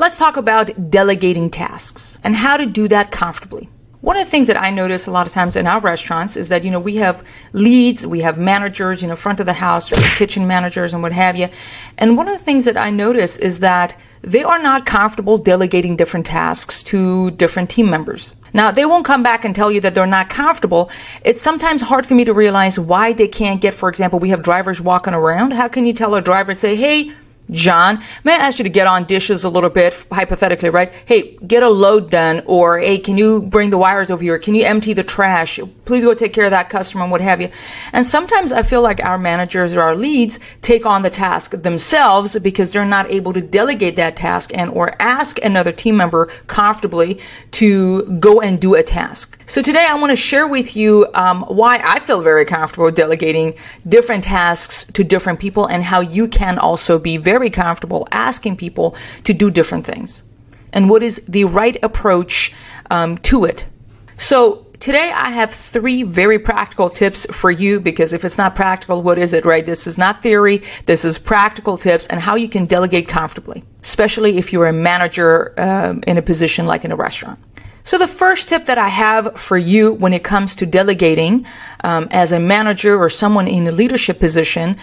Let's talk about delegating tasks and how to do that comfortably. One of the things that I notice a lot of times in our restaurants is that, you know, we have leads, we have managers, you know, front of the house kitchen managers and what have you. And one of the things that I notice is that they are not comfortable delegating different tasks to different team members. Now, they won't come back and tell you that they're not comfortable. It's sometimes hard for me to realize why they can't get, for example, we have drivers walking around. How can you tell a driver, say, hey, John, may I ask you to get on dishes a little bit, hypothetically, right? Hey, get a load done, or hey, can you bring the wires over here? Can you empty the trash? Please go take care of that customer and what have you. And sometimes I feel like our managers or our leads take on the task themselves because they're not able to delegate that task and or ask another team member comfortably to go and do a task. So today I want to share with you um, why I feel very comfortable delegating different tasks to different people and how you can also be very comfortable asking people to do different things and what is the right approach um, to it. So, today I have three very practical tips for you because if it's not practical, what is it, right? This is not theory, this is practical tips and how you can delegate comfortably, especially if you're a manager um, in a position like in a restaurant. So, the first tip that I have for you when it comes to delegating um, as a manager or someone in a leadership position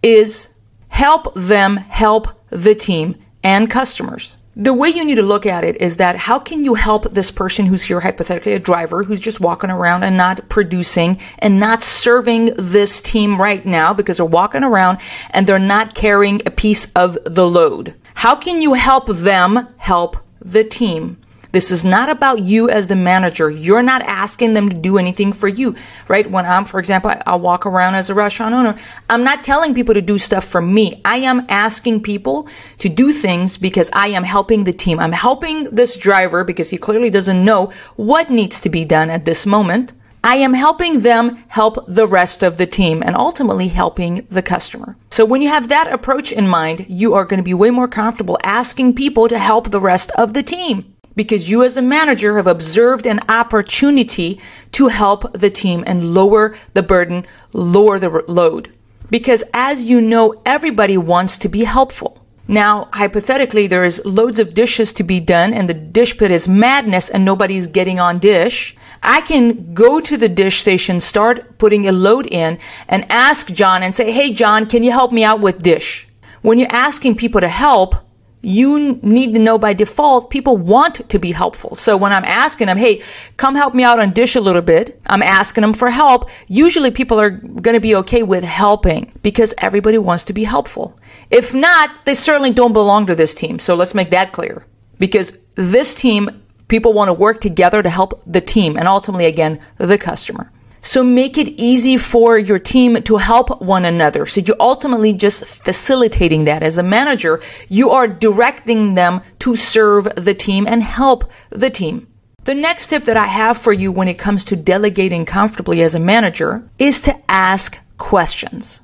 is help them help the team and customers. The way you need to look at it is that how can you help this person who's here, hypothetically a driver, who's just walking around and not producing and not serving this team right now because they're walking around and they're not carrying a piece of the load? How can you help them help the team? This is not about you as the manager. You're not asking them to do anything for you, right? When I'm, for example, I, I walk around as a restaurant owner, I'm not telling people to do stuff for me. I am asking people to do things because I am helping the team. I'm helping this driver because he clearly doesn't know what needs to be done at this moment. I am helping them help the rest of the team and ultimately helping the customer. So when you have that approach in mind, you are going to be way more comfortable asking people to help the rest of the team because you as the manager have observed an opportunity to help the team and lower the burden, lower the load. Because as you know, everybody wants to be helpful. Now, hypothetically, there's loads of dishes to be done and the dish pit is madness and nobody's getting on dish. I can go to the dish station, start putting a load in and ask John and say, Hey, John, can you help me out with dish? When you're asking people to help, you need to know by default people want to be helpful. So when I'm asking them, hey, come help me out on dish a little bit, I'm asking them for help. Usually people are going to be okay with helping because everybody wants to be helpful. If not, they certainly don't belong to this team. So let's make that clear because this team, people want to work together to help the team and ultimately again, the customer. So make it easy for your team to help one another. So you're ultimately just facilitating that. As a manager, you are directing them to serve the team and help the team. The next tip that I have for you when it comes to delegating comfortably as a manager is to ask questions.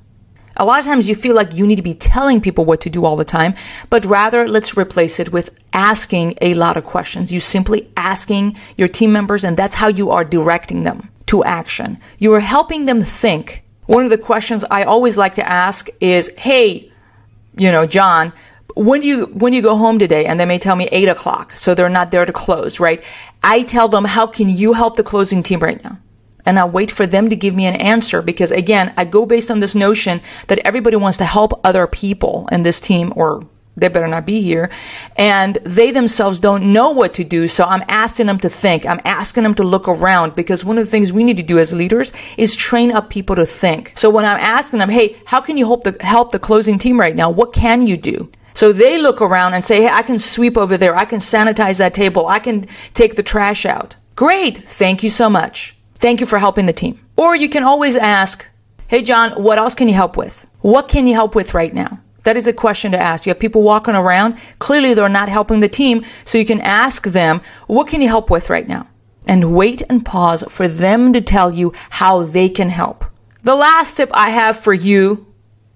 A lot of times you feel like you need to be telling people what to do all the time, but rather let's replace it with asking a lot of questions. You simply asking your team members and that's how you are directing them to action. You are helping them think. One of the questions I always like to ask is, Hey, you know, John, when do you when do you go home today and they may tell me eight o'clock so they're not there to close right i tell them how can you help the closing team right now and i wait for them to give me an answer because again i go based on this notion that everybody wants to help other people in this team or they better not be here. And they themselves don't know what to do. So I'm asking them to think. I'm asking them to look around because one of the things we need to do as leaders is train up people to think. So when I'm asking them, Hey, how can you help the, help the closing team right now? What can you do? So they look around and say, Hey, I can sweep over there. I can sanitize that table. I can take the trash out. Great. Thank you so much. Thank you for helping the team. Or you can always ask, Hey, John, what else can you help with? What can you help with right now? That is a question to ask. You have people walking around. Clearly, they're not helping the team. So you can ask them, what can you help with right now? And wait and pause for them to tell you how they can help. The last tip I have for you,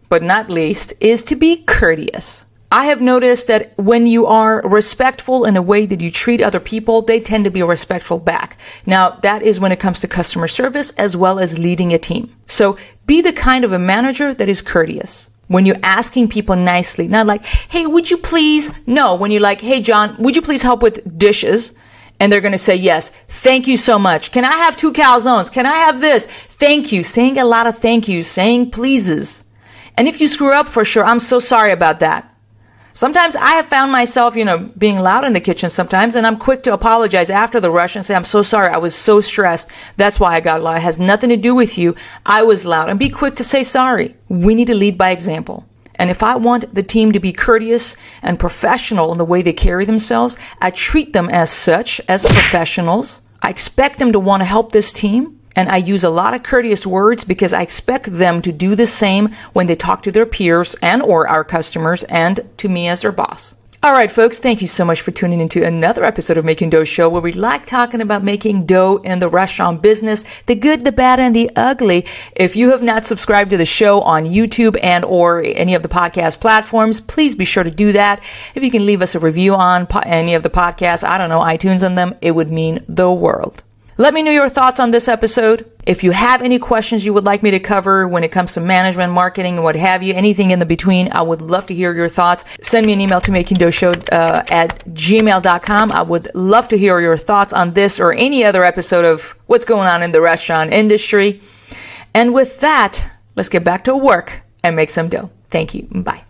but not least, is to be courteous. I have noticed that when you are respectful in a way that you treat other people, they tend to be respectful back. Now, that is when it comes to customer service as well as leading a team. So be the kind of a manager that is courteous. When you're asking people nicely, not like, hey, would you please? No, when you're like, hey, John, would you please help with dishes? And they're going to say, yes, thank you so much. Can I have two calzones? Can I have this? Thank you. Saying a lot of thank yous, saying pleases. And if you screw up for sure, I'm so sorry about that. Sometimes I have found myself, you know, being loud in the kitchen sometimes, and I'm quick to apologize after the rush and say, I'm so sorry. I was so stressed. That's why I got loud. It has nothing to do with you. I was loud. And be quick to say sorry. We need to lead by example. And if I want the team to be courteous and professional in the way they carry themselves, I treat them as such, as professionals. I expect them to want to help this team. And I use a lot of courteous words because I expect them to do the same when they talk to their peers and or our customers and to me as their boss. All right, folks, thank you so much for tuning into another episode of Making Dough Show where we like talking about making dough in the restaurant business, the good, the bad, and the ugly. If you have not subscribed to the show on YouTube and or any of the podcast platforms, please be sure to do that. If you can leave us a review on po- any of the podcasts, I don't know, iTunes on them, it would mean the world. Let me know your thoughts on this episode. If you have any questions you would like me to cover when it comes to management, marketing, and what have you, anything in the between, I would love to hear your thoughts. Send me an email to makingdoughshow uh, at gmail.com. I would love to hear your thoughts on this or any other episode of what's going on in the restaurant industry. And with that, let's get back to work and make some dough. Thank you. Bye.